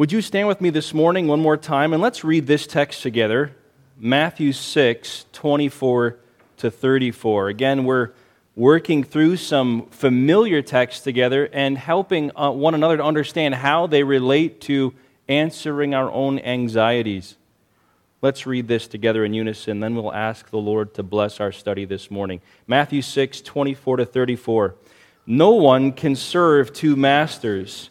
Would you stand with me this morning one more time and let's read this text together Matthew 6, 24 to 34. Again, we're working through some familiar texts together and helping uh, one another to understand how they relate to answering our own anxieties. Let's read this together in unison, then we'll ask the Lord to bless our study this morning. Matthew 6, 24 to 34. No one can serve two masters,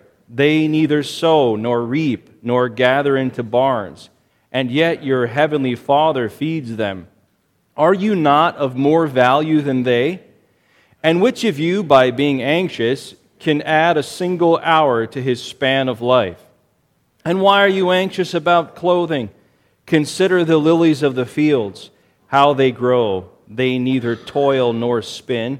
They neither sow nor reap nor gather into barns, and yet your heavenly Father feeds them. Are you not of more value than they? And which of you, by being anxious, can add a single hour to his span of life? And why are you anxious about clothing? Consider the lilies of the fields, how they grow. They neither toil nor spin.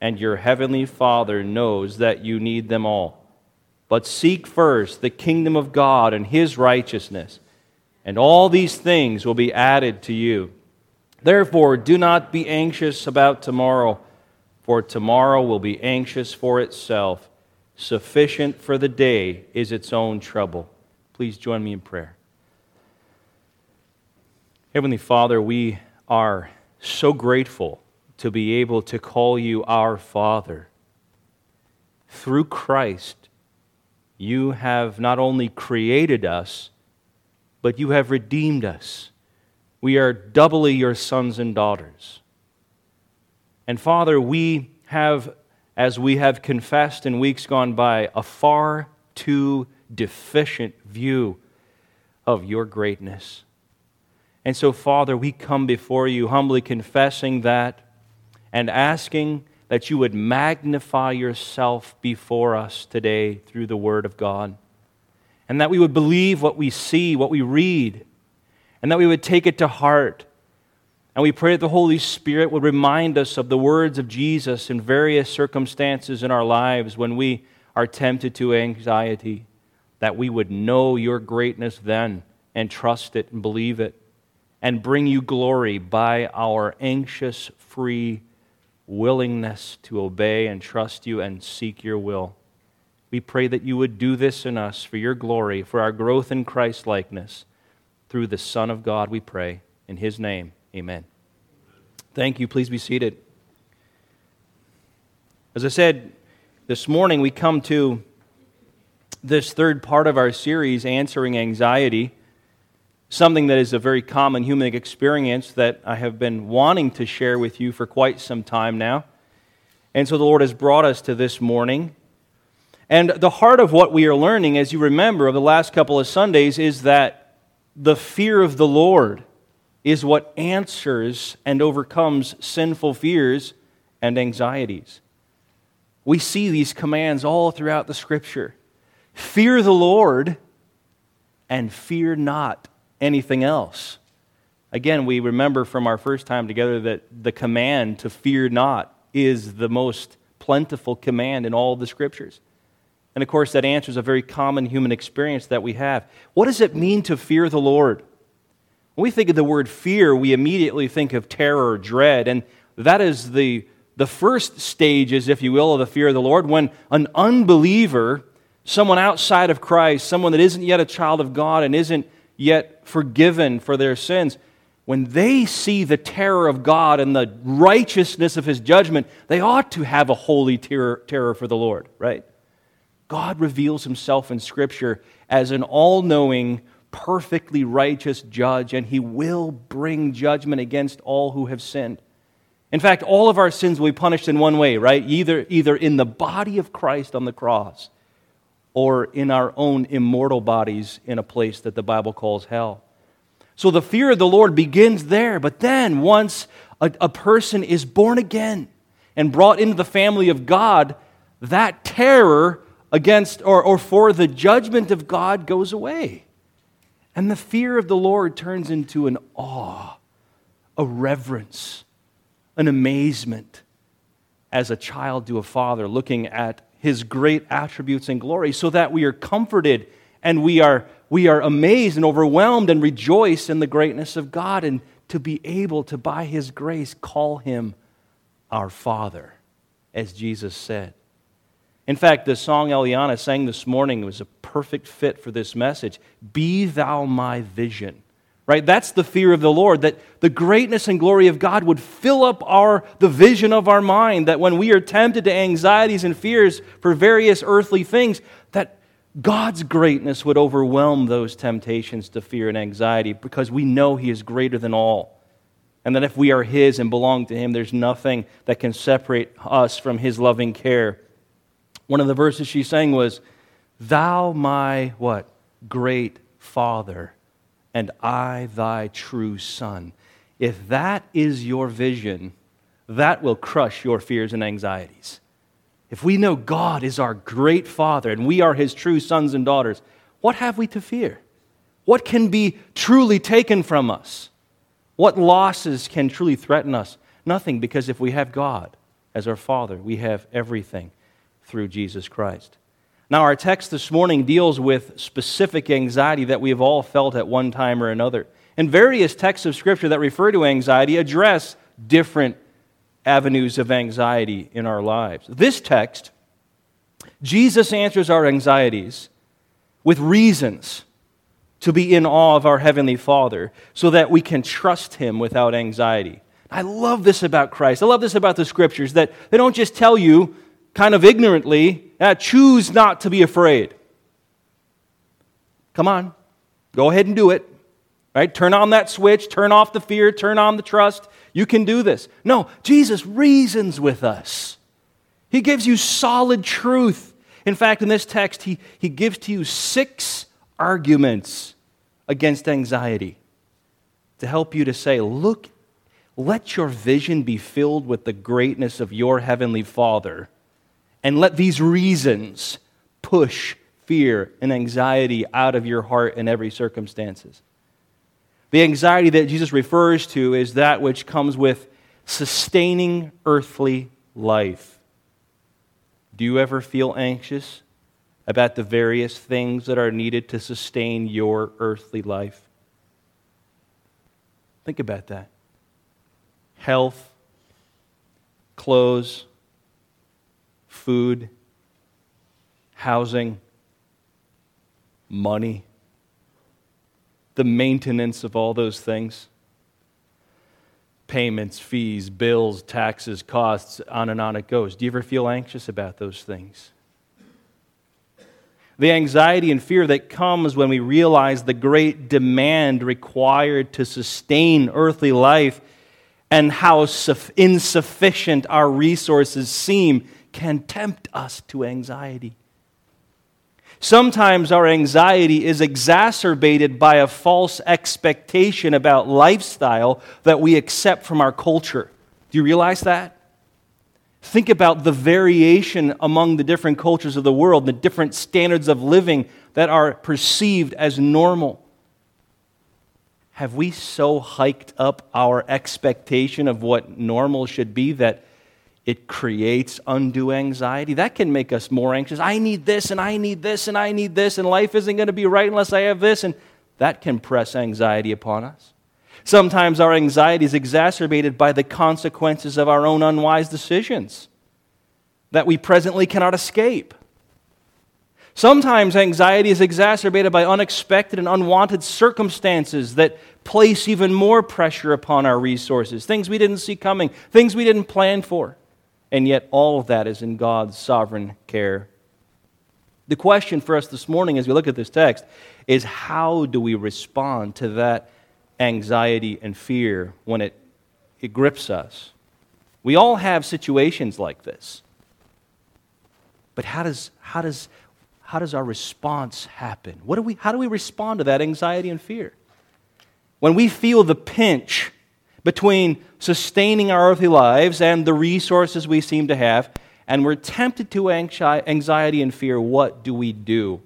and your heavenly Father knows that you need them all. But seek first the kingdom of God and his righteousness and all these things will be added to you. Therefore, do not be anxious about tomorrow, for tomorrow will be anxious for itself. Sufficient for the day is its own trouble. Please join me in prayer. Heavenly Father, we are so grateful to be able to call you our Father. Through Christ, you have not only created us, but you have redeemed us. We are doubly your sons and daughters. And Father, we have, as we have confessed in weeks gone by, a far too deficient view of your greatness. And so, Father, we come before you humbly confessing that and asking that you would magnify yourself before us today through the Word of God and that we would believe what we see, what we read, and that we would take it to heart. And we pray that the Holy Spirit would remind us of the words of Jesus in various circumstances in our lives when we are tempted to anxiety, that we would know your greatness then and trust it and believe it and bring you glory by our anxious, free willingness to obey and trust you and seek your will. We pray that you would do this in us for your glory, for our growth in Christ likeness. Through the Son of God, we pray. In his name, amen. Thank you. Please be seated. As I said this morning, we come to this third part of our series, Answering Anxiety, something that is a very common human experience that I have been wanting to share with you for quite some time now. And so the Lord has brought us to this morning. And the heart of what we are learning, as you remember, of the last couple of Sundays, is that the fear of the Lord is what answers and overcomes sinful fears and anxieties. We see these commands all throughout the Scripture fear the Lord and fear not anything else. Again, we remember from our first time together that the command to fear not is the most plentiful command in all the Scriptures. And of course, that answers a very common human experience that we have. What does it mean to fear the Lord? When we think of the word fear, we immediately think of terror, dread, and that is the, the first stages, if you will, of the fear of the Lord. When an unbeliever, someone outside of Christ, someone that isn't yet a child of God and isn't yet forgiven for their sins, when they see the terror of God and the righteousness of his judgment, they ought to have a holy terror, terror for the Lord, right? God reveals himself in Scripture as an all knowing, perfectly righteous judge, and he will bring judgment against all who have sinned. In fact, all of our sins will be punished in one way, right? Either, either in the body of Christ on the cross or in our own immortal bodies in a place that the Bible calls hell. So the fear of the Lord begins there, but then once a, a person is born again and brought into the family of God, that terror against or, or for the judgment of God goes away. And the fear of the Lord turns into an awe, a reverence, an amazement as a child to a father looking at his great attributes and glory, so that we are comforted and we are, we are amazed and overwhelmed and rejoice in the greatness of God and to be able to, by his grace, call him our Father, as Jesus said. In fact, the song Eliana sang this morning was a perfect fit for this message. Be thou my vision. Right? That's the fear of the Lord, that the greatness and glory of God would fill up our, the vision of our mind, that when we are tempted to anxieties and fears for various earthly things, that God's greatness would overwhelm those temptations to fear and anxiety because we know He is greater than all. And that if we are His and belong to Him, there's nothing that can separate us from His loving care. One of the verses she sang was, Thou my what? Great Father, and I thy true Son. If that is your vision, that will crush your fears and anxieties. If we know God is our great Father and we are his true sons and daughters, what have we to fear? What can be truly taken from us? What losses can truly threaten us? Nothing, because if we have God as our Father, we have everything through Jesus Christ. Now, our text this morning deals with specific anxiety that we have all felt at one time or another. And various texts of Scripture that refer to anxiety address different avenues of anxiety in our lives. This text, Jesus answers our anxieties with reasons to be in awe of our Heavenly Father so that we can trust Him without anxiety. I love this about Christ. I love this about the Scriptures that they don't just tell you kind of ignorantly, uh, choose not to be afraid. Come on, go ahead and do it. Right? Turn on that switch, turn off the fear, turn on the trust. You can do this. No, Jesus reasons with us. He gives you solid truth. In fact, in this text, he, he gives to you six arguments against anxiety to help you to say, look, let your vision be filled with the greatness of your heavenly Father and let these reasons push fear and anxiety out of your heart in every circumstances. The anxiety that Jesus refers to is that which comes with sustaining earthly life. Do you ever feel anxious about the various things that are needed to sustain your earthly life? Think about that. Health, clothes, food, housing, money, the maintenance of all those things payments, fees, bills, taxes, costs, on and on it goes. Do you ever feel anxious about those things? The anxiety and fear that comes when we realize the great demand required to sustain earthly life and how insufficient our resources seem can tempt us to anxiety. Sometimes our anxiety is exacerbated by a false expectation about lifestyle that we accept from our culture. Do you realize that? Think about the variation among the different cultures of the world, the different standards of living that are perceived as normal. Have we so hiked up our expectation of what normal should be that it creates undue anxiety. That can make us more anxious. I need this, and I need this, and I need this, and life isn't going to be right unless I have this. And that can press anxiety upon us. Sometimes our anxiety is exacerbated by the consequences of our own unwise decisions that we presently cannot escape. Sometimes anxiety is exacerbated by unexpected and unwanted circumstances that place even more pressure upon our resources, things we didn't see coming, things we didn't plan for and yet all of that is in God's sovereign care. The question for us this morning as we look at this text is how do we respond to that anxiety and fear when it, it grips us? We all have situations like this. But how does, how does, how does our response happen? What do we, how do we respond to that anxiety and fear? When we feel the pinch between sustaining our earthly lives and the resources we seem to have, and we're tempted to anxiety and fear, what do we do?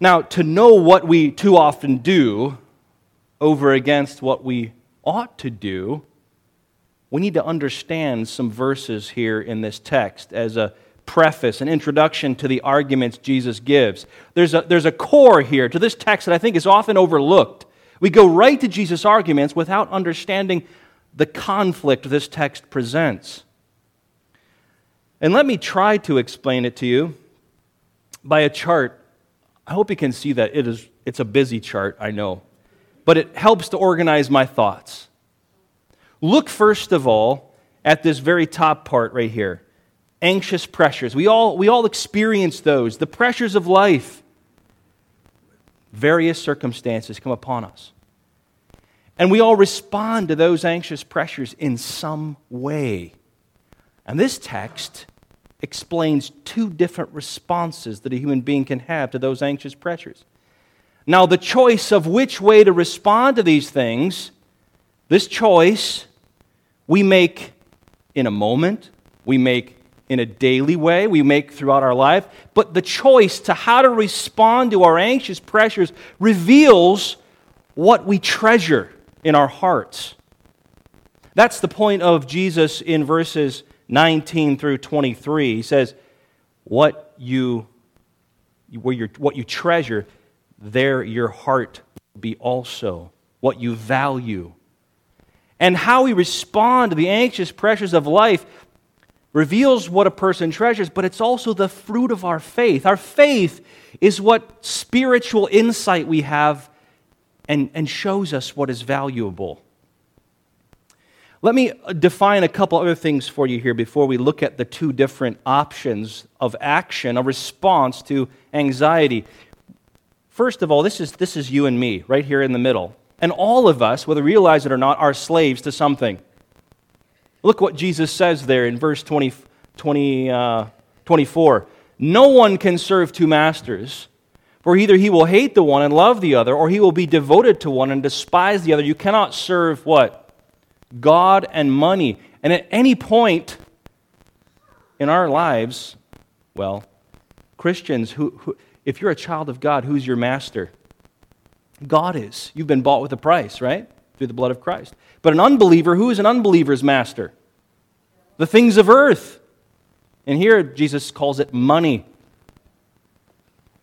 Now, to know what we too often do over against what we ought to do, we need to understand some verses here in this text as a preface, an introduction to the arguments Jesus gives. There's a, there's a core here to this text that I think is often overlooked. We go right to Jesus' arguments without understanding the conflict this text presents. And let me try to explain it to you by a chart. I hope you can see that it is, it's a busy chart, I know, but it helps to organize my thoughts. Look first of all at this very top part right here anxious pressures. We all, we all experience those, the pressures of life. Various circumstances come upon us. And we all respond to those anxious pressures in some way. And this text explains two different responses that a human being can have to those anxious pressures. Now, the choice of which way to respond to these things, this choice we make in a moment, we make in a daily way, we make throughout our life, but the choice to how to respond to our anxious pressures reveals what we treasure in our hearts. That's the point of Jesus in verses 19 through 23. He says, What you, where you what you treasure, there your heart will be also. What you value. And how we respond to the anxious pressures of life reveals what a person treasures, but it's also the fruit of our faith. Our faith is what spiritual insight we have and, and shows us what is valuable. Let me define a couple other things for you here before we look at the two different options of action, a response to anxiety. First of all, this is, this is you and me, right here in the middle. And all of us, whether we realize it or not, are slaves to something. Look what Jesus says there in verse 20, 20 uh, 24. No one can serve two masters. For either he will hate the one and love the other, or he will be devoted to one and despise the other. You cannot serve what? God and money. And at any point in our lives, well, Christians, who, who, if you're a child of God, who's your master? God is. You've been bought with a price, right? Through the blood of Christ. But an unbeliever, who is an unbeliever's master? The things of earth. And here Jesus calls it money.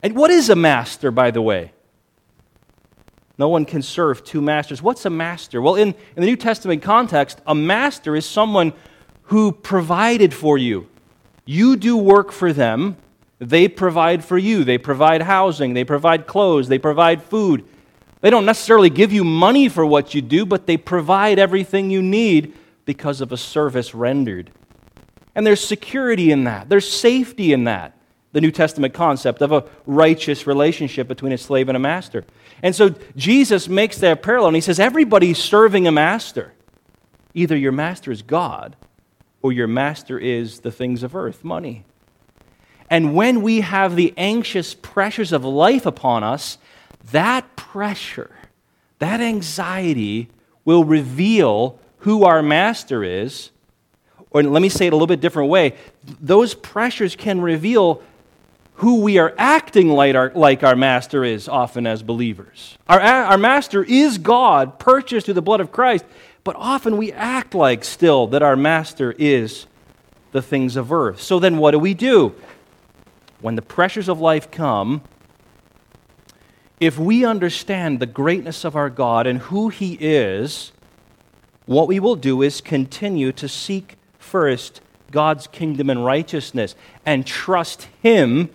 And what is a master, by the way? No one can serve two masters. What's a master? Well, in, in the New Testament context, a master is someone who provided for you. You do work for them, they provide for you. They provide housing, they provide clothes, they provide food. They don't necessarily give you money for what you do, but they provide everything you need because of a service rendered. And there's security in that, there's safety in that the New Testament concept of a righteous relationship between a slave and a master. And so Jesus makes that parallel and he says, everybody's serving a master. Either your master is God or your master is the things of earth, money. And when we have the anxious pressures of life upon us, that pressure, that anxiety will reveal who our master is. Or let me say it a little bit different way. Those pressures can reveal who we are acting like our, like our master is often as believers. Our, our master is God, purchased through the blood of Christ, but often we act like still that our master is the things of earth. So then what do we do? When the pressures of life come, if we understand the greatness of our God and who He is, what we will do is continue to seek first God's kingdom and righteousness and trust Him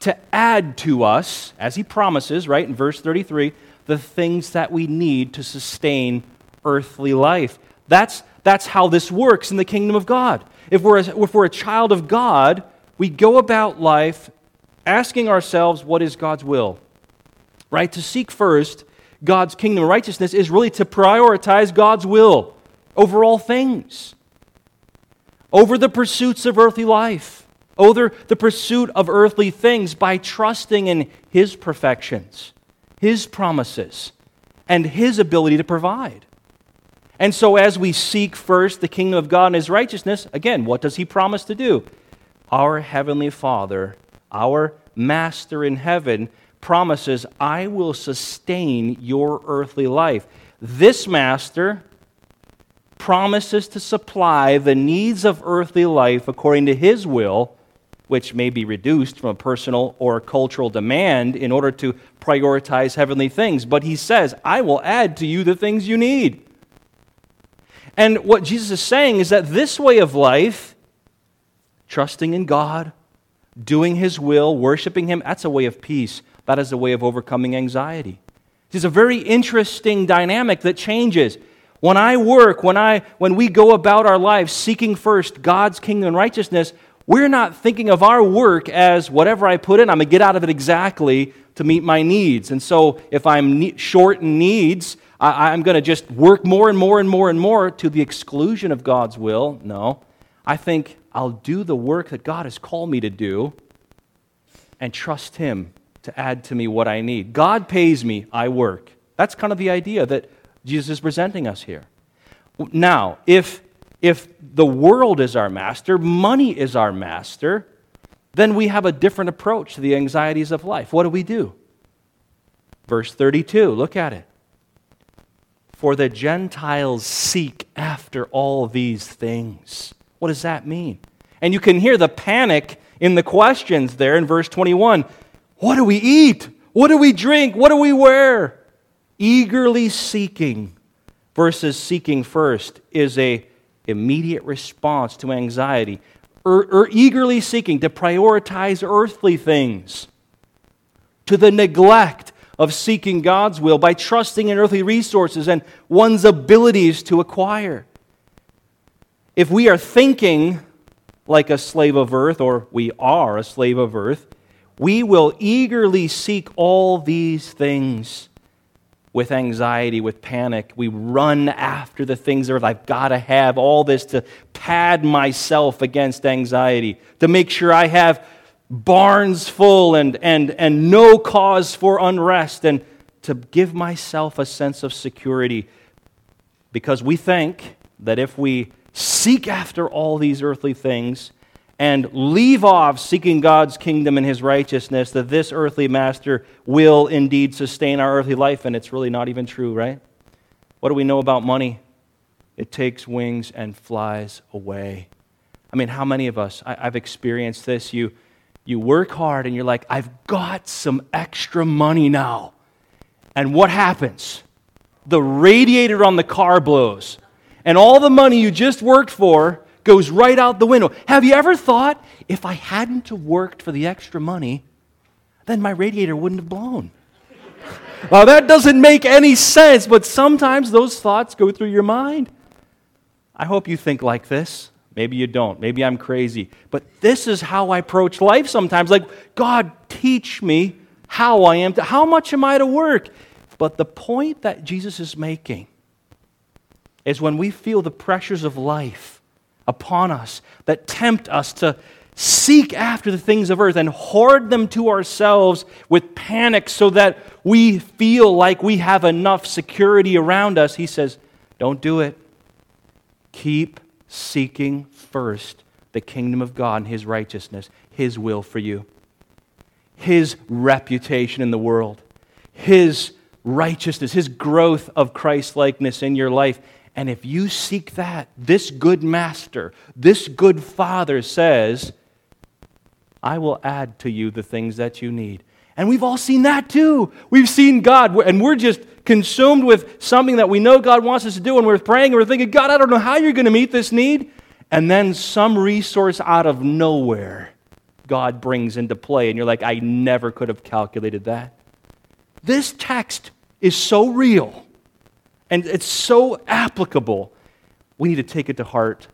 to add to us, as he promises, right, in verse 33, the things that we need to sustain earthly life. That's, that's how this works in the kingdom of God. If we're, a, if we're a child of God, we go about life asking ourselves, what is God's will? Right? To seek first God's kingdom righteousness is really to prioritize God's will over all things, over the pursuits of earthly life, over the pursuit of earthly things by trusting in His perfections, His promises, and His ability to provide. And so, as we seek first the kingdom of God and His righteousness, again, what does He promise to do? Our Heavenly Father, our Master in heaven, promises, I will sustain your earthly life. This Master promises to supply the needs of earthly life according to His will which may be reduced from a personal or cultural demand in order to prioritize heavenly things. But he says, I will add to you the things you need. And what Jesus is saying is that this way of life, trusting in God, doing his will, worshiping him, that's a way of peace. That is a way of overcoming anxiety. It's a very interesting dynamic that changes. When I work, when, I, when we go about our lives seeking first God's kingdom and righteousness, we're not thinking of our work as whatever I put in, I'm going to get out of it exactly to meet my needs. And so if I'm short in needs, I, am going to just work more and more and more and more to the exclusion of God's will. No. I think I'll do the work that God has called me to do and trust Him to add to me what I need. God pays me, I work. That's kind of the idea that Jesus is presenting us here. Now, if if the world is our master, money is our master, then we have a different approach to the anxieties of life. What do we do? Verse 32, look at it. For the Gentiles seek after all these things. What does that mean? And you can hear the panic in the questions there in verse 21. What do we eat? What do we drink? What do we wear? Eagerly seeking versus seeking first is a immediate response to anxiety, or, or eagerly seeking to prioritize earthly things, to the neglect of seeking God's will by trusting in earthly resources and one's abilities to acquire. If we are thinking like a slave of earth, or we are a slave of earth, we will eagerly seek all these things with anxiety, with panic. We run after the things that I've got to have all this to pad myself against anxiety, to make sure I have barns full and, and, and no cause for unrest, and to give myself a sense of security. Because we think that if we seek after all these earthly things, and leave off seeking God's kingdom and his righteousness, that this earthly master will indeed sustain our earthly life. And it's really not even true, right? What do we know about money? It takes wings and flies away. I mean, how many of us, I, have experienced this. You, you work hard and you're like, I've got some extra money now. And what happens? The radiator on the car blows. And all the money you just worked for goes right out the window. Have you ever thought, if I hadn't worked for the extra money, then my radiator wouldn't have blown? well, that doesn't make any sense, but sometimes those thoughts go through your mind. I hope you think like this. Maybe you don't. Maybe I'm crazy. But this is how I approach life sometimes. Like, God, teach me how I am to, how much am I to work? But the point that Jesus is making is when we feel the pressures of life, upon us that tempt us to seek after the things of earth and hoard them to ourselves with panic so that we feel like we have enough security around us, he says, Don't do it. Keep seeking first the kingdom of God and his righteousness, his will for you, his reputation in the world, his righteousness, his growth of Christ likeness in your life. And if you seek that, this good master, this good father says, I will add to you the things that you need. And we've all seen that too. We've seen God, and we're just consumed with something that we know God wants us to do, and we're praying and we're thinking, God, I don't know how you're going to meet this need. And then some resource out of nowhere God brings into play, and you're like, I never could have calculated that. This text is so real and it's so applicable. We need to take it to heart.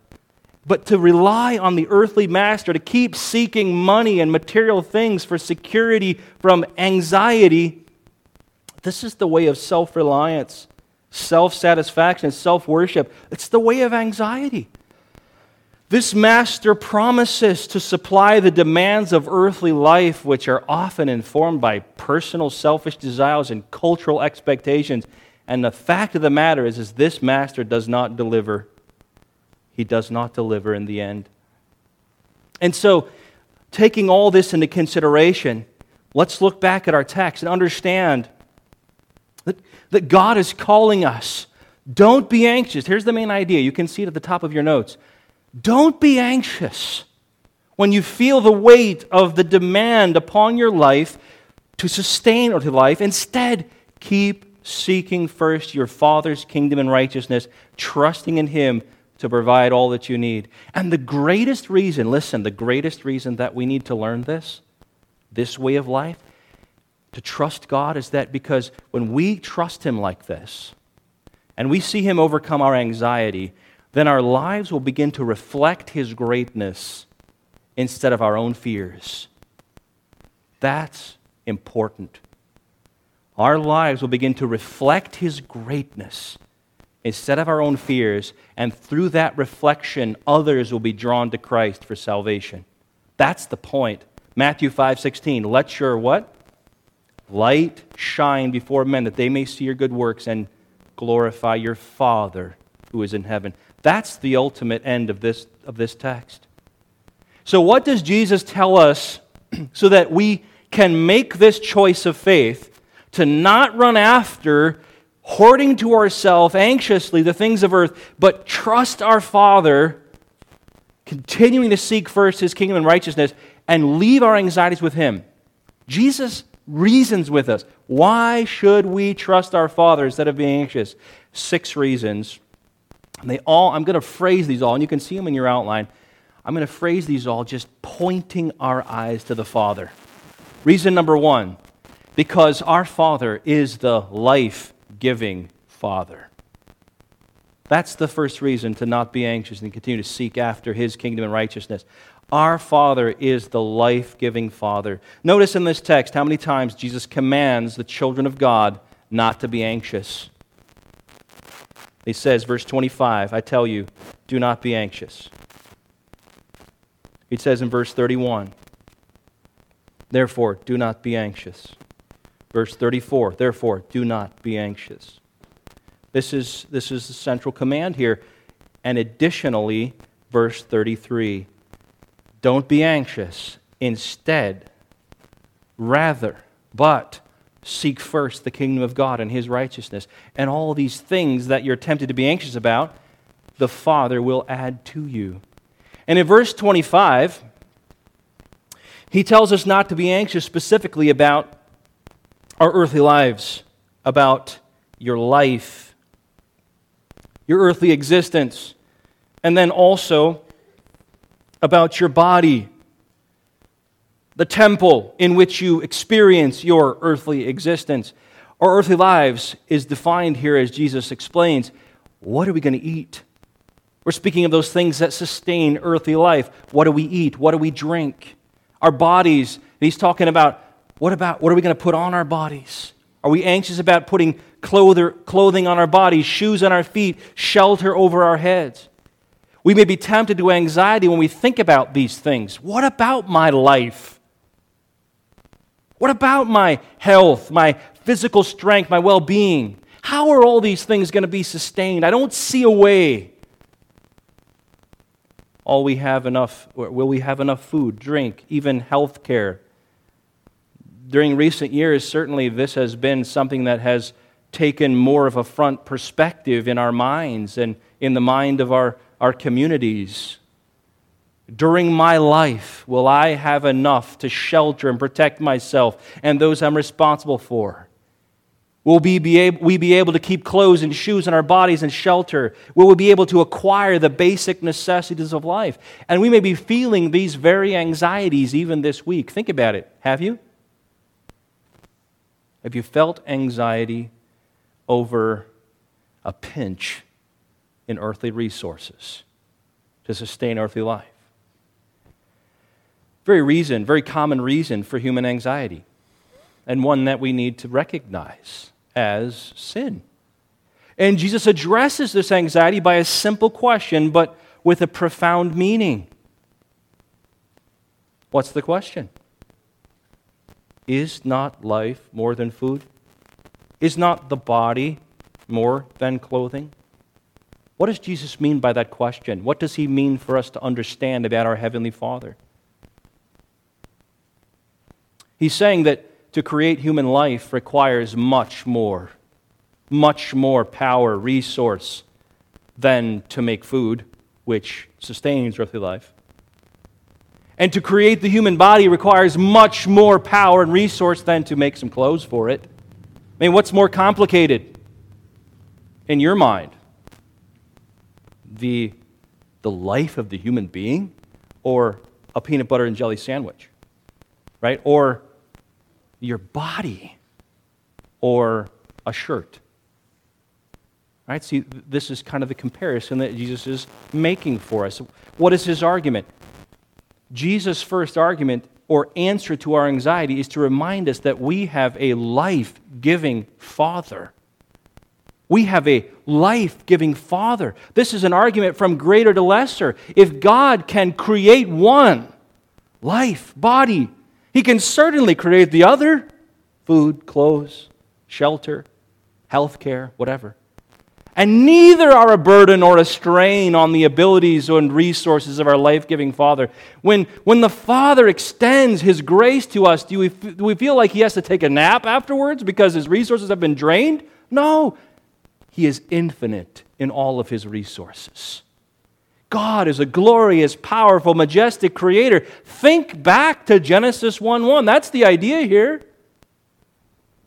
But to rely on the earthly master, to keep seeking money and material things for security from anxiety, this is the way of self reliance, self satisfaction, self worship. It's the way of anxiety. This master promises to supply the demands of earthly life, which are often informed by personal selfish desires and cultural expectations. And the fact of the matter is, is this master does not deliver. He does not deliver in the end. And so, taking all this into consideration, let's look back at our text and understand that, that God is calling us. Don't be anxious. Here's the main idea. You can see it at the top of your notes. Don't be anxious when you feel the weight of the demand upon your life to sustain or to life. Instead, keep seeking first your Father's kingdom and righteousness, trusting in Him to provide all that you need. And the greatest reason, listen, the greatest reason that we need to learn this, this way of life, to trust God, is that because when we trust Him like this, and we see Him overcome our anxiety, then our lives will begin to reflect His greatness instead of our own fears. That's important. Our lives will begin to reflect His greatness instead of our own fears, and through that reflection, others will be drawn to Christ for salvation. That's the point. Matthew 5 16. Let your what? Light shine before men that they may see your good works and glorify your Father who is in heaven. That's the ultimate end of this, of this text. So, what does Jesus tell us so that we can make this choice of faith to not run after, hoarding to ourselves anxiously the things of earth, but trust our Father, continuing to seek first his kingdom and righteousness, and leave our anxieties with him? Jesus reasons with us. Why should we trust our Father instead of being anxious? Six reasons and they all, I'm going to phrase these all, and you can see them in your outline. I'm going to phrase these all just pointing our eyes to the Father. Reason number one because our Father is the life giving Father. That's the first reason to not be anxious and continue to seek after His kingdom and righteousness. Our Father is the life giving Father. Notice in this text how many times Jesus commands the children of God not to be anxious. He says, verse 25, I tell you, do not be anxious. He says in verse 31, therefore, do not be anxious. Verse 34, therefore, do not be anxious. This is, this is the central command here. And additionally, verse 33, don't be anxious. Instead, rather, but Seek first the kingdom of God and his righteousness. And all these things that you're tempted to be anxious about, the Father will add to you. And in verse 25, he tells us not to be anxious specifically about our earthly lives, about your life, your earthly existence, and then also about your body the temple in which you experience your earthly existence. Our earthly lives is defined here as Jesus explains. What are we going to eat? We're speaking of those things that sustain earthly life. What do we eat? What do we drink? Our bodies. He's talking about what about what are we going to put on our bodies? Are we anxious about putting clothing on our bodies, shoes on our feet, shelter over our heads? We may be tempted to anxiety when we think about these things. What about my life? What about my health, my physical strength, my well being? How are all these things going to be sustained? I don't see a way. All we have enough, will we have enough food, drink, even health care? During recent years, certainly this has been something that has taken more of a front perspective in our minds and in the mind of our, our communities during my life will I have enough to shelter and protect myself and those I'm responsible for? Will we be, able, we be able to keep clothes and shoes on our bodies and shelter? Will we be able to acquire the basic necessities of life? And we may be feeling these very anxieties even this week. Think about it. Have you? Have you felt anxiety over a pinch in earthly resources? to sustain earthly life. Very reason, very common reason for human anxiety, and one that we need to recognize as sin. And Jesus addresses this anxiety by a simple question, but with a profound meaning. What's the question? Is not life more than food? Is not the body more than clothing? What does Jesus mean by that question? What does he mean for us to understand about our Heavenly Father? He's saying that to create human life requires much more, much more power, resource than to make food, which sustains earthly life. And to create the human body requires much more power and resource than to make some clothes for it. I mean, what's more complicated in your mind? The, the life of the human being or a peanut butter and jelly sandwich? Right? Or your body or a shirt? Right? See, this is kind of the comparison that Jesus is making for us. What is his argument? Jesus' first argument or answer to our anxiety is to remind us that we have a life giving Father. We have a life giving Father. This is an argument from greater to lesser. If God can create one, life, body, He can certainly create the other food, clothes, shelter, health care, whatever and neither are a burden or a strain on the abilities and resources of our life giving Father. When, when the Father extends His grace to us, do we, do we feel like He has to take a nap afterwards because His resources have been drained? No. He is infinite in all of His resources. God is a glorious, powerful, majestic creator. Think back to Genesis 1 1. That's the idea here.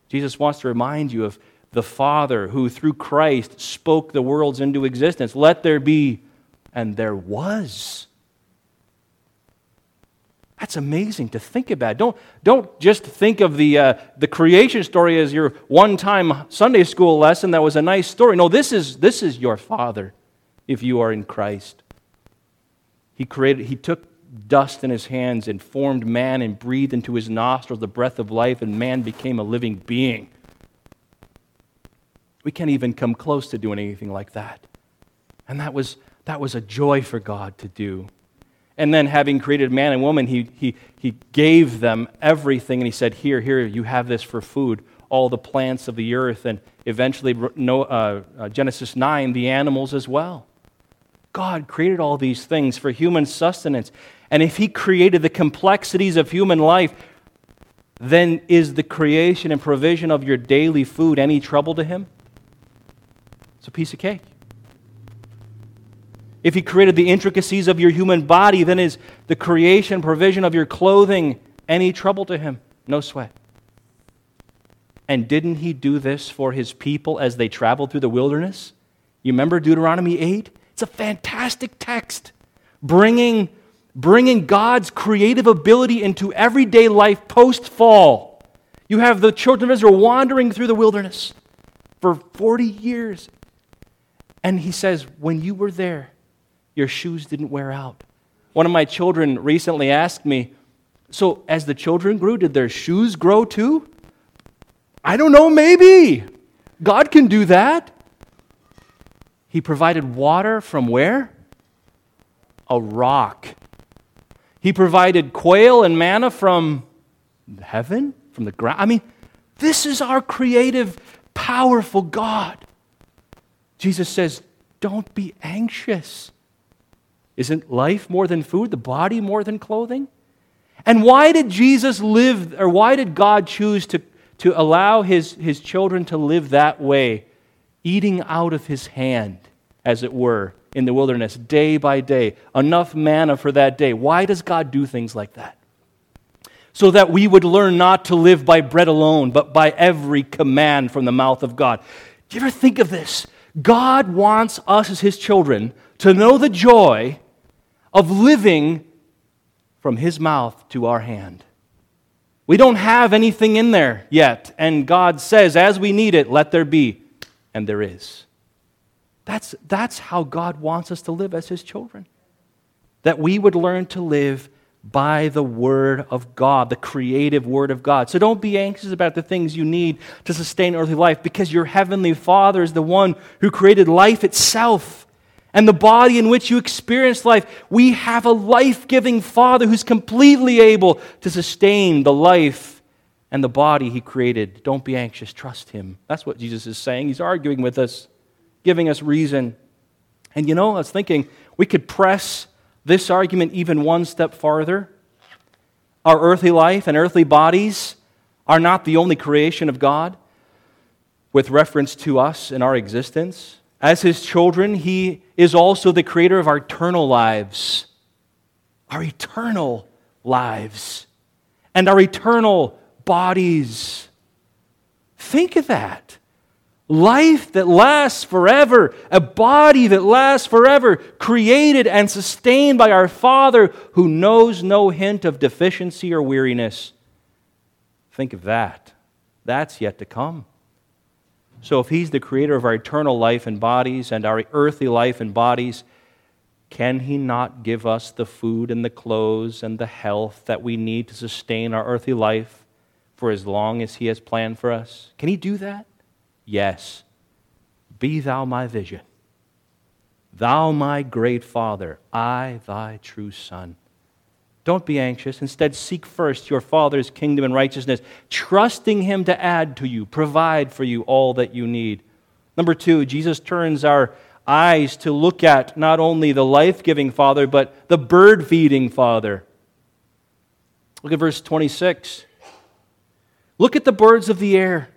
Jesus wants to remind you of the Father who, through Christ, spoke the worlds into existence. Let there be, and there was. That's amazing to think about. Don't, don't just think of the, uh, the creation story as your one time Sunday school lesson that was a nice story. No, this is, this is your Father if you are in Christ. He, created, he took dust in his hands and formed man and breathed into his nostrils the breath of life, and man became a living being. We can't even come close to doing anything like that. And that was, that was a joy for God to do. And then, having created man and woman, he, he, he gave them everything. And he said, Here, here, you have this for food, all the plants of the earth, and eventually, uh, uh, Genesis 9, the animals as well. God created all these things for human sustenance. And if He created the complexities of human life, then is the creation and provision of your daily food any trouble to Him? It's a piece of cake. If He created the intricacies of your human body, then is the creation, provision of your clothing any trouble to Him? No sweat. And didn't He do this for His people as they traveled through the wilderness? You remember Deuteronomy 8? It's a fantastic text bringing, bringing God's creative ability into everyday life post fall. You have the children of Israel wandering through the wilderness for 40 years and he says, When you were there, your shoes didn't wear out. One of my children recently asked me, So as the children grew, did their shoes grow too? I don't know, maybe. God can do that. He provided water from where? A rock. He provided quail and manna from heaven, from the ground. I mean, this is our creative, powerful God. Jesus says, Don't be anxious. Isn't life more than food, the body more than clothing? And why did Jesus live, or why did God choose to, to allow his, his children to live that way, eating out of his hand, as it were, in the wilderness, day by day? Enough manna for that day. Why does God do things like that? So that we would learn not to live by bread alone, but by every command from the mouth of God. Do you ever think of this? God wants us as His children to know the joy of living from His mouth to our hand. We don't have anything in there yet, and God says, as we need it, let there be, and there is. That's, that's how God wants us to live as His children. that we would learn to live by the Word of God, the creative Word of God. So don't be anxious about the things you need to sustain earthly life because your Heavenly Father is the one who created life itself and the body in which you experience life. We have a life giving Father who's completely able to sustain the life and the body He created. Don't be anxious, trust Him. That's what Jesus is saying. He's arguing with us, giving us reason. And you know, I was thinking we could press this argument even one step farther. Our earthly life and earthly bodies are not the only creation of God with reference to us and our existence. As His children, He is also the creator of our eternal lives. Our eternal lives and our eternal bodies. Think of that life that lasts forever, a body that lasts forever, created and sustained by our Father who knows no hint of deficiency or weariness. Think of that. That's yet to come. So, if He's the creator of our eternal life and bodies and our earthly life and bodies, can He not give us the food and the clothes and the health that we need to sustain our earthly life for as long as He has planned for us? Can He do that? Yes, be thou my vision. Thou my great Father, I thy true Son. Don't be anxious. Instead, seek first your Father's kingdom and righteousness, trusting Him to add to you, provide for you all that you need. Number two, Jesus turns our eyes to look at not only the life giving Father, but the bird feeding Father. Look at verse 26. Look at the birds of the air.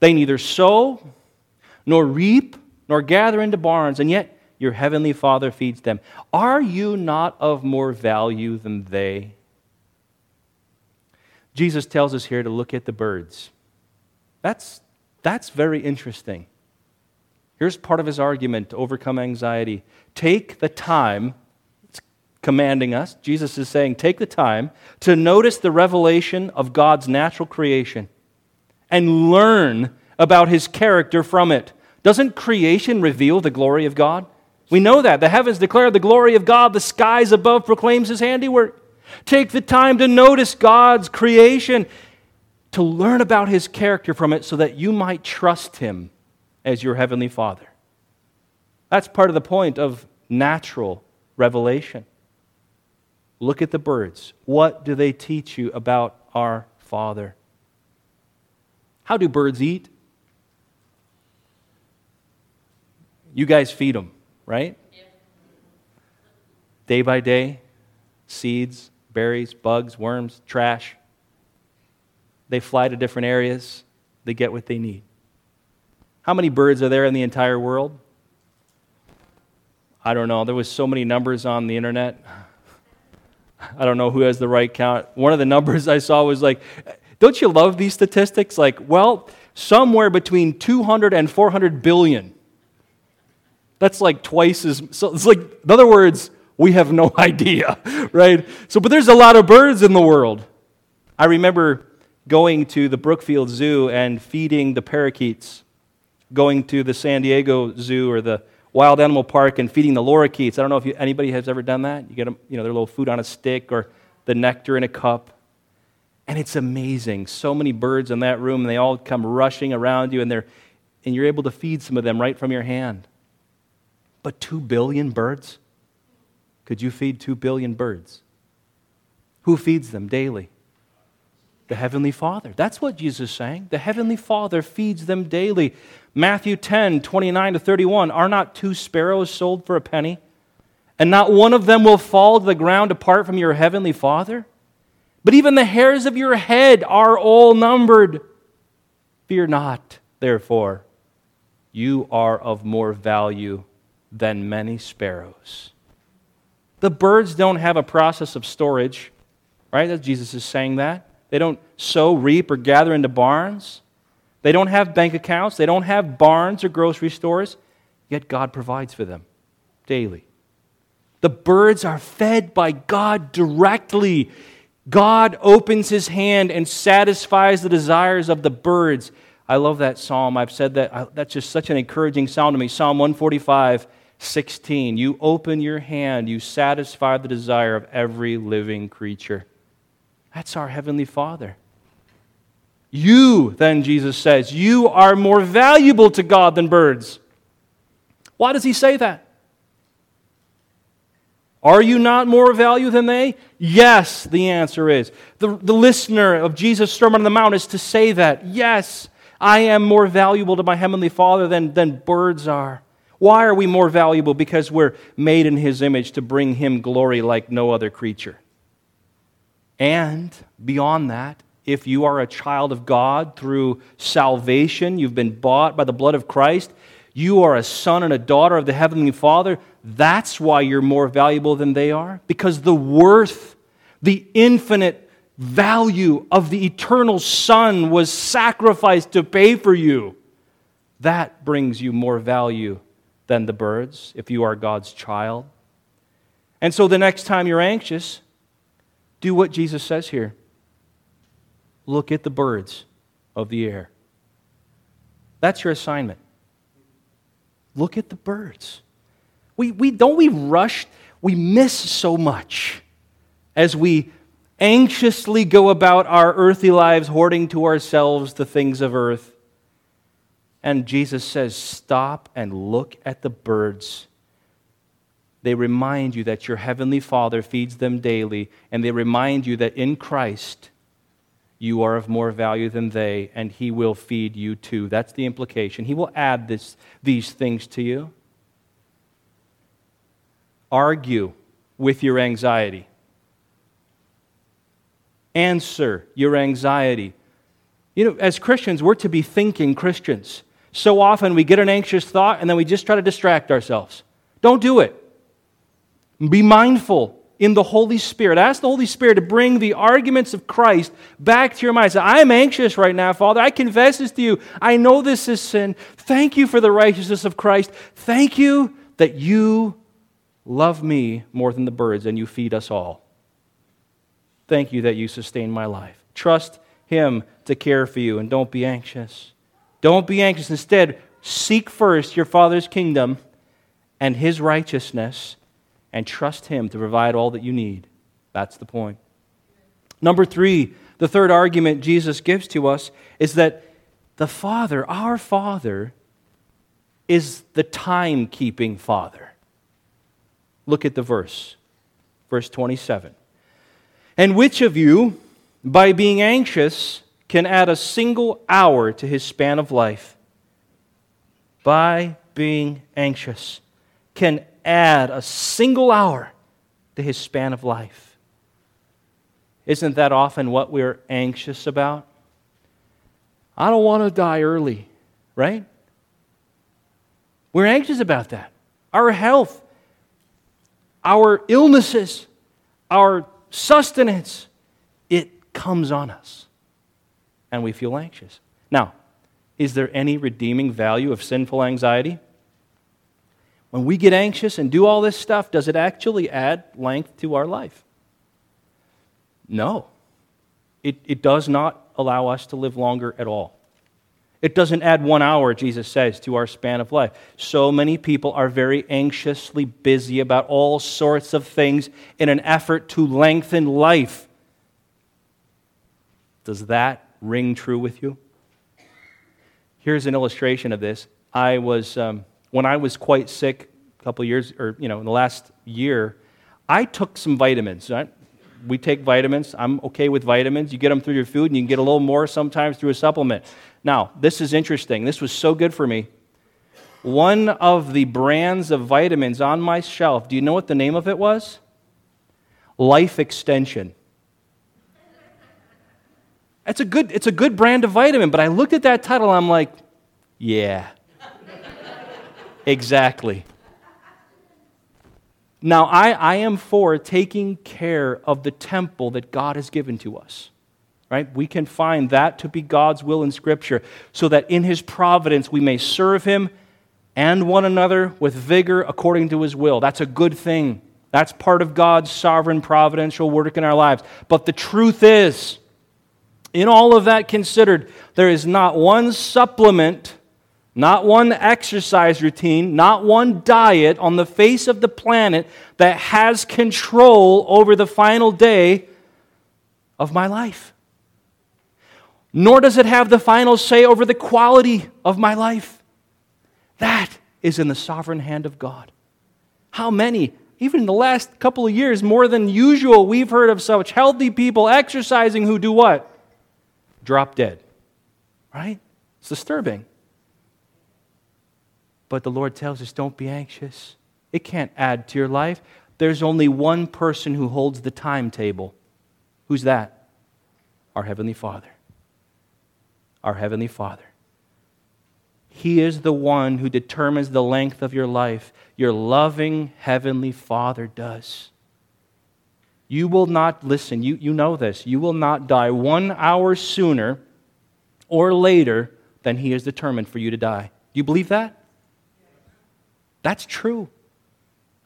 They neither sow, nor reap, nor gather into barns, and yet your heavenly Father feeds them. Are you not of more value than they? Jesus tells us here to look at the birds. That's, that's very interesting. Here's part of his argument to overcome anxiety. Take the time, it's commanding us. Jesus is saying, take the time to notice the revelation of God's natural creation and learn about his character from it. Doesn't creation reveal the glory of God? We know that. The heavens declare the glory of God, the skies above proclaims his handiwork. Take the time to notice God's creation, to learn about his character from it so that you might trust him as your heavenly Father. That's part of the point of natural revelation. Look at the birds. What do they teach you about our Father? How do birds eat? You guys feed them, right? Yeah. Day by day, seeds, berries, bugs, worms, trash. They fly to different areas, they get what they need. How many birds are there in the entire world? I don't know. There was so many numbers on the internet. I don't know who has the right count. One of the numbers I saw was like don't you love these statistics? Like, well, somewhere between 200 and 400 billion. That's like twice as. So it's like, in other words, we have no idea, right? So, but there's a lot of birds in the world. I remember going to the Brookfield Zoo and feeding the parakeets, going to the San Diego Zoo or the Wild Animal Park and feeding the lorikeets. I don't know if you, anybody has ever done that. You get them, you know, their little food on a stick or the nectar in a cup. And it's amazing. So many birds in that room, and they all come rushing around you, and, they're, and you're able to feed some of them right from your hand. But two billion birds? Could you feed two billion birds? Who feeds them daily? The Heavenly Father. That's what Jesus is saying. The Heavenly Father feeds them daily. Matthew 10, 29 to 31. Are not two sparrows sold for a penny? And not one of them will fall to the ground apart from your Heavenly Father? But even the hairs of your head are all numbered. Fear not, therefore, you are of more value than many sparrows. The birds don't have a process of storage, right? Jesus is saying that. They don't sow, reap, or gather into barns. They don't have bank accounts. They don't have barns or grocery stores. Yet God provides for them daily. The birds are fed by God directly. God opens his hand and satisfies the desires of the birds. I love that psalm. I've said that. That's just such an encouraging psalm to me. Psalm 145 16. You open your hand, you satisfy the desire of every living creature. That's our Heavenly Father. You, then Jesus says, you are more valuable to God than birds. Why does he say that? Are you not more value than they? Yes, the answer is. The, the listener of Jesus' Sermon on the Mount is to say that. Yes, I am more valuable to my Heavenly Father than, than birds are. Why are we more valuable? Because we're made in His image to bring Him glory like no other creature. And beyond that, if you are a child of God through salvation, you've been bought by the blood of Christ, you are a son and a daughter of the Heavenly Father, that's why you're more valuable than they are. Because the worth, the infinite value of the eternal Son was sacrificed to pay for you. That brings you more value than the birds if you are God's child. And so the next time you're anxious, do what Jesus says here look at the birds of the air. That's your assignment. Look at the birds. We, we, don't we rush, we miss so much as we anxiously go about our earthly lives, hoarding to ourselves the things of earth. And Jesus says, Stop and look at the birds. They remind you that your heavenly Father feeds them daily, and they remind you that in Christ, you are of more value than they, and He will feed you too. That's the implication. He will add this, these things to you. Argue with your anxiety. Answer your anxiety. You know, as Christians, we're to be thinking Christians. So often we get an anxious thought and then we just try to distract ourselves. Don't do it. Be mindful in the Holy Spirit. Ask the Holy Spirit to bring the arguments of Christ back to your mind. Say, I am anxious right now, Father. I confess this to you. I know this is sin. Thank you for the righteousness of Christ. Thank you that you love me more than the birds and you feed us all. Thank you that you sustain my life. Trust Him to care for you and don't be anxious. Don't be anxious. Instead, seek first your Father's kingdom and His righteousness and trust Him to provide all that you need. That's the point. Number three, the third argument Jesus gives to us is that the Father, our Father, is the timekeeping Father. Look at the verse, verse 27. And which of you, by being anxious, can add a single hour to his span of life? By being anxious, can add a single hour to his span of life. Isn't that often what we're anxious about? I don't want to die early, right? We're anxious about that. Our health, our illnesses, our sustenance, it comes on us. And we feel anxious. Now, is there any redeeming value of sinful anxiety? When we get anxious and do all this stuff, does it actually add length to our life? No. It, it does not allow us to live longer at all. It doesn't add one hour, Jesus says, to our span of life. So many people are very anxiously busy about all sorts of things in an effort to lengthen life. Does that ring true with you? Here's an illustration of this. I was. Um, when I was quite sick a couple years, or you know, in the last year, I took some vitamins. Right? We take vitamins. I'm okay with vitamins. You get them through your food, and you can get a little more sometimes through a supplement. Now, this is interesting. This was so good for me. One of the brands of vitamins on my shelf, do you know what the name of it was? Life Extension. It's a good, it's a good brand of vitamin, but I looked at that title I'm like, yeah, Exactly. Now, I, I am for taking care of the temple that God has given to us. Right? We can find that to be God's will in Scripture so that in His providence we may serve Him and one another with vigor according to His will. That's a good thing. That's part of God's sovereign providential work in our lives. But the truth is, in all of that considered, there is not one supplement not one exercise routine, not one diet on the face of the planet that has control over the final day of my life. Nor does it have the final say over the quality of my life. That is in the sovereign hand of God. How many, even in the last couple of years, more than usual, we've heard of such healthy people exercising who do what? Drop dead. Right? It's disturbing. But the Lord tells us don't be anxious. It can't add to your life. There's only one person who holds the timetable. Who's that? Our Heavenly Father. Our Heavenly Father. He is the one who determines the length of your life. Your loving Heavenly Father does. You will not, listen, you, you know this, you will not die one hour sooner or later than He is determined for you to die. Do you believe that? That's true.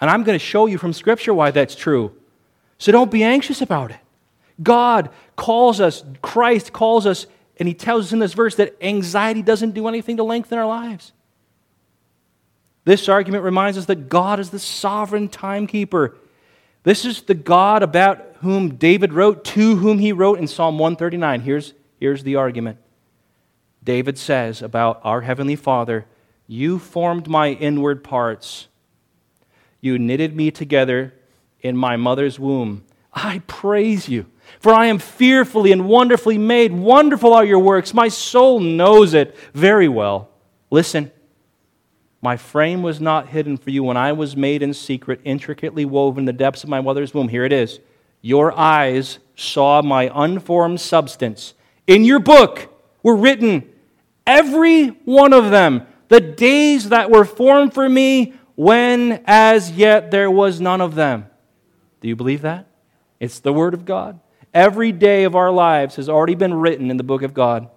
And I'm going to show you from Scripture why that's true. So don't be anxious about it. God calls us, Christ calls us and he tells us in this verse that anxiety doesn't do anything to lengthen our lives. This argument reminds us that God is the sovereign timekeeper. This is the God about whom David wrote, to whom he wrote in Psalm 139. Here's, here's the argument David says about our Heavenly Father You formed my inward parts, you knitted me together in my mother's womb. I praise you. For I am fearfully and wonderfully made. Wonderful are your works. My soul knows it very well. Listen, my frame was not hidden for you when I was made in secret, intricately woven in the depths of my mother's womb. Here it is. Your eyes saw my unformed substance. In your book were written, every one of them, the days that were formed for me, when as yet there was none of them. Do you believe that? It's the Word of God. Every day of our lives has already been written in the book of God.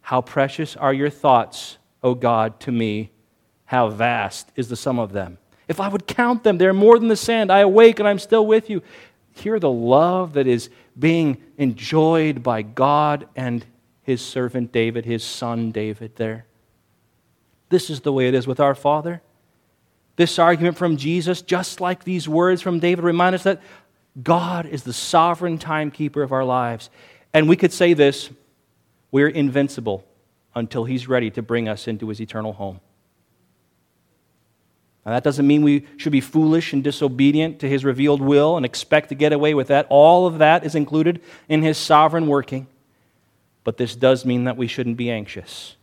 How precious are your thoughts, O God, to me. How vast is the sum of them. If I would count them, they're more than the sand. I awake and I'm still with you. Hear the love that is being enjoyed by God and his servant David, his son David, there. This is the way it is with our Father. This argument from Jesus, just like these words from David, remind us that God is the sovereign timekeeper of our lives. And we could say this we're invincible until He's ready to bring us into His eternal home. Now, that doesn't mean we should be foolish and disobedient to His revealed will and expect to get away with that. All of that is included in His sovereign working. But this does mean that we shouldn't be anxious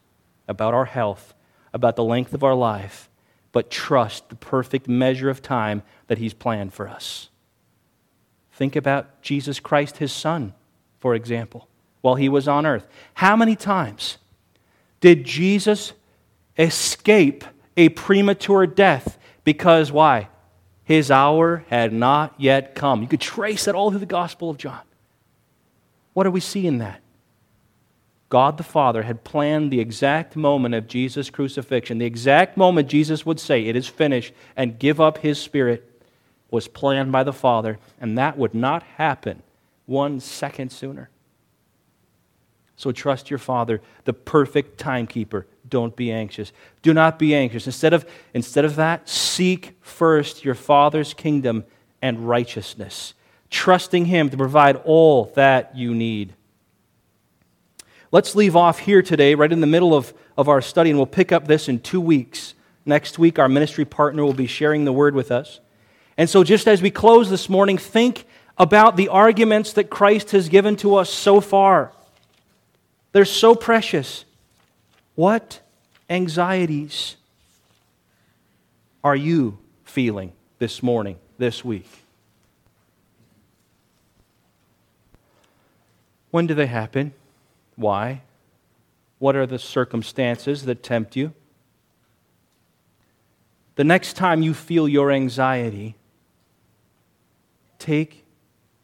about our health, about the length of our life, but trust the perfect measure of time that He's planned for us. Think about Jesus Christ, his son, for example, while he was on earth. How many times did Jesus escape a premature death? Because why? His hour had not yet come. You could trace that all through the Gospel of John. What do we see in that? God the Father had planned the exact moment of Jesus' crucifixion, the exact moment Jesus would say, It is finished, and give up his spirit was planned by the Father, and that would not happen one second sooner. So trust your Father, the perfect timekeeper. Don't be anxious. Do not be anxious. Instead of, instead of that, seek first your Father's kingdom and righteousness, trusting Him to provide all that you need. Let's leave off here today, right in the middle of, of our study, and we'll pick up this in two weeks. Next week, our ministry partner will be sharing the word with us. And so, just as we close this morning, think about the arguments that Christ has given to us so far. They're so precious. What anxieties are you feeling this morning, this week? When do they happen? Why? What are the circumstances that tempt you? The next time you feel your anxiety, take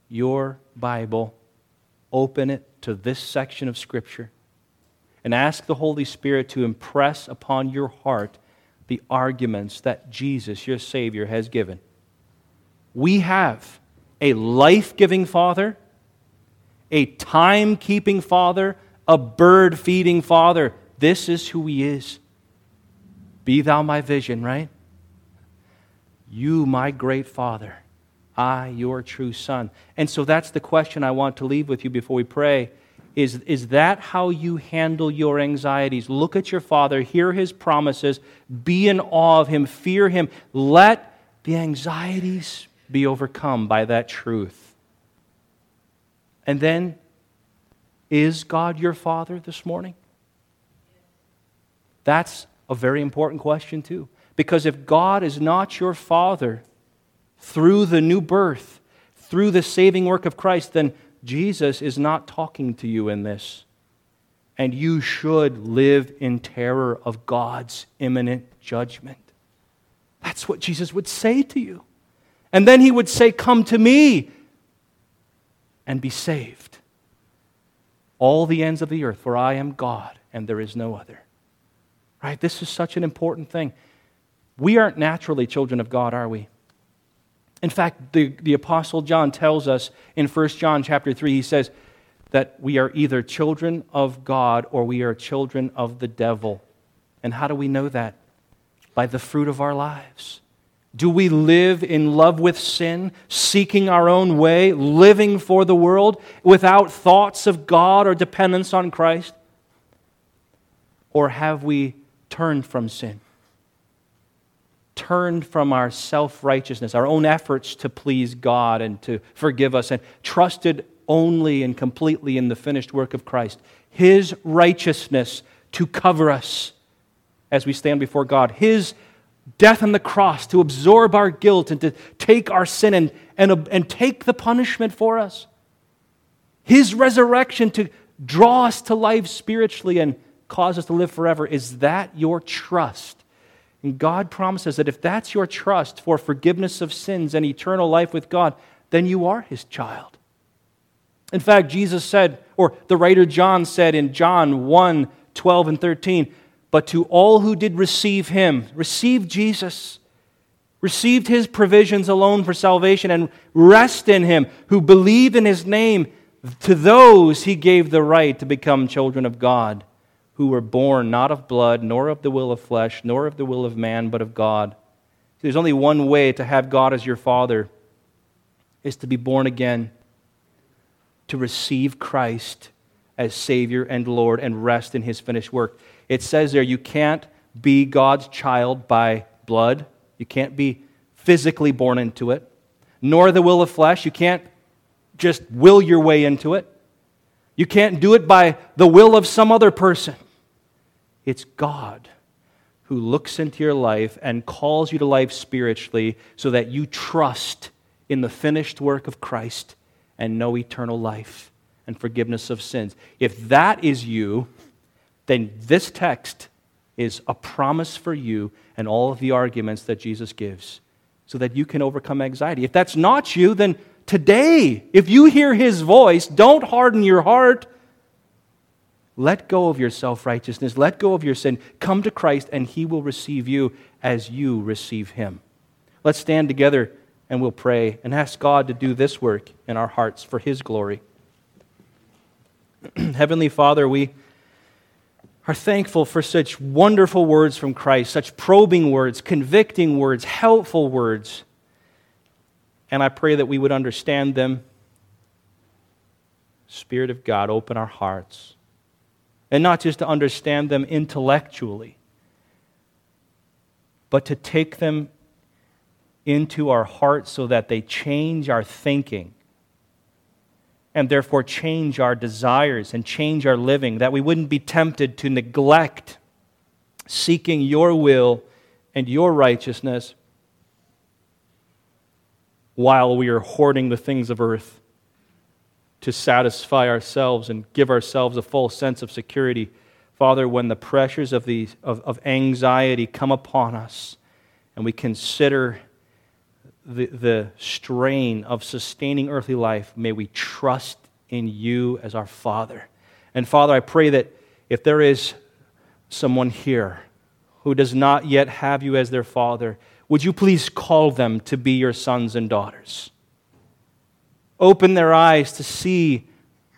your Bible, open it to this section of Scripture, and ask the Holy Spirit to impress upon your heart the arguments that Jesus, your Savior, has given. We have a life giving Father, a time keeping Father, a bird feeding Father. This is who He is. Be thou my vision, right? You, my great Father, I, your true Son. And so that's the question I want to leave with you before we pray. Is, is that how you handle your anxieties? Look at your Father, hear His promises, be in awe of Him, fear Him. Let the anxieties be overcome by that truth. And then, is God your Father this morning? That's a very important question, too. Because if God is not your Father through the new birth, through the saving work of Christ, then Jesus is not talking to you in this. And you should live in terror of God's imminent judgment. That's what Jesus would say to you. And then he would say, Come to me and be saved. All the ends of the earth, for I am God and there is no other. Right? This is such an important thing. We aren't naturally children of God, are we? In fact, the, the Apostle John tells us in 1 John chapter 3, he says that we are either children of God or we are children of the devil. And how do we know that? By the fruit of our lives. Do we live in love with sin, seeking our own way, living for the world without thoughts of God or dependence on Christ? Or have we turned from sin? Turned from our self righteousness, our own efforts to please God and to forgive us, and trusted only and completely in the finished work of Christ, His righteousness to cover us as we stand before God, His death on the cross to absorb our guilt and to take our sin and, and, and take the punishment for us. His resurrection to draw us to life spiritually and cause us to live forever. Is that your trust? And God promises that if that's your trust for forgiveness of sins and eternal life with God, then you are His child. In fact, Jesus said, or the writer John said in John 1 12 and 13, but to all who did receive him, receive Jesus, received his provisions alone for salvation, and rest in him, who believe in his name, to those he gave the right to become children of God, who were born not of blood, nor of the will of flesh, nor of the will of man, but of God. There's only one way to have God as your Father, is to be born again, to receive Christ as Savior and Lord, and rest in his finished work. It says there you can't be God's child by blood, you can't be physically born into it, nor the will of flesh. You can't just will your way into it. You can't do it by the will of some other person. It's God who looks into your life and calls you to life spiritually so that you trust in the finished work of Christ and know eternal life and forgiveness of sins. If that is you, then this text is a promise for you and all of the arguments that Jesus gives so that you can overcome anxiety. If that's not you, then today, if you hear his voice, don't harden your heart. Let go of your self righteousness. Let go of your sin. Come to Christ, and he will receive you as you receive him. Let's stand together and we'll pray and ask God to do this work in our hearts for his glory. Heavenly Father, we are thankful for such wonderful words from Christ, such probing words, convicting words, helpful words. And I pray that we would understand them. Spirit of God, open our hearts. And not just to understand them intellectually, but to take them into our hearts so that they change our thinking and therefore change our desires and change our living, that we wouldn't be tempted to neglect seeking your will and your righteousness while we are hoarding the things of earth to satisfy ourselves and give ourselves a full sense of security. Father, when the pressures of, the, of, of anxiety come upon us and we consider the, the strain of sustaining earthly life, may we trust in you as our Father. And Father, I pray that if there is someone here who does not yet have you as their Father, would you please call them to be your sons and daughters? Open their eyes to see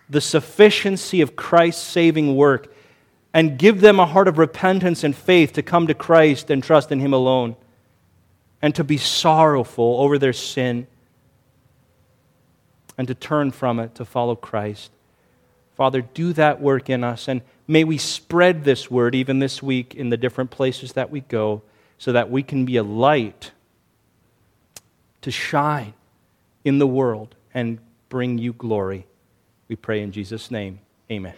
the sufficiency of Christ's saving work and give them a heart of repentance and faith to come to Christ and trust in Him alone, and to be sorrowful over their sin, and to turn from it to follow Christ. Father, do that work in us, and may we spread this word even this week in the different places that we go, so that we can be a light to shine in the world and bring you glory. We pray in Jesus' name. Amen.